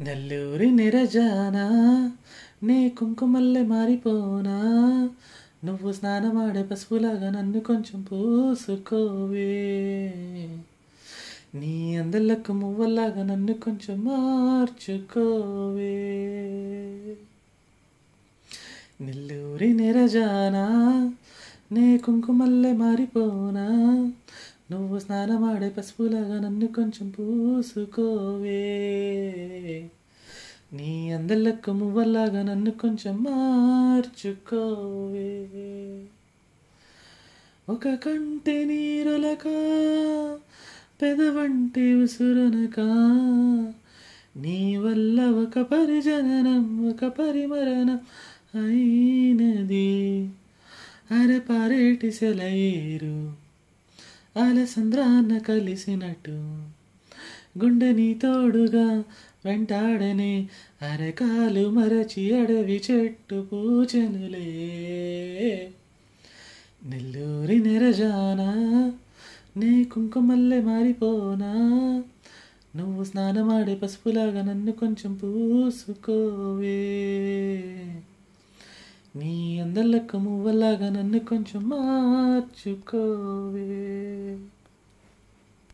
నెల్లూరి నిరజానా నీ కుంకుమల్లె మారిపోనా? నువ్వు స్నానమాడే పసుపులాగా నన్ను కొంచెం పూసుకోవే. నీ అందలకు మువ్వల్లాగా నన్ను కొంచెం మార్చుకోవే. నెల్లూరి నిరజానా నే కుంకుమల్లె మారిపోనా? నువ్వు స్నానమాడే పసుపులాగా నన్ను కొంచెం పూసుకోవే. నీ మువ్వల్లాగా నన్ను కొంచెం మార్చుకోవే. ఒక కంటి నీరులక పెదవంటి ఉసురనక నీ వల్ల ఒక పరిజననం ఒక పరిమరణం అయినది. అరపారేటి సెలయేరు అలసంద్రాన్న కలిసినట్టు గుండె నీ తోడుగా వెంటాడని అరకాలు మరచి అడవి చెట్టు పూజనులే నెల్లూరి నెరజానా నీ కుంకుమల్లె మారిపోనా? నువ్వు స్నానమాడే పసుపులాగా నన్ను కొంచెం పూసుకోవే. నీ అందలకు మువ్వలాగా నన్ను కొంచెం మార్చుకోవే.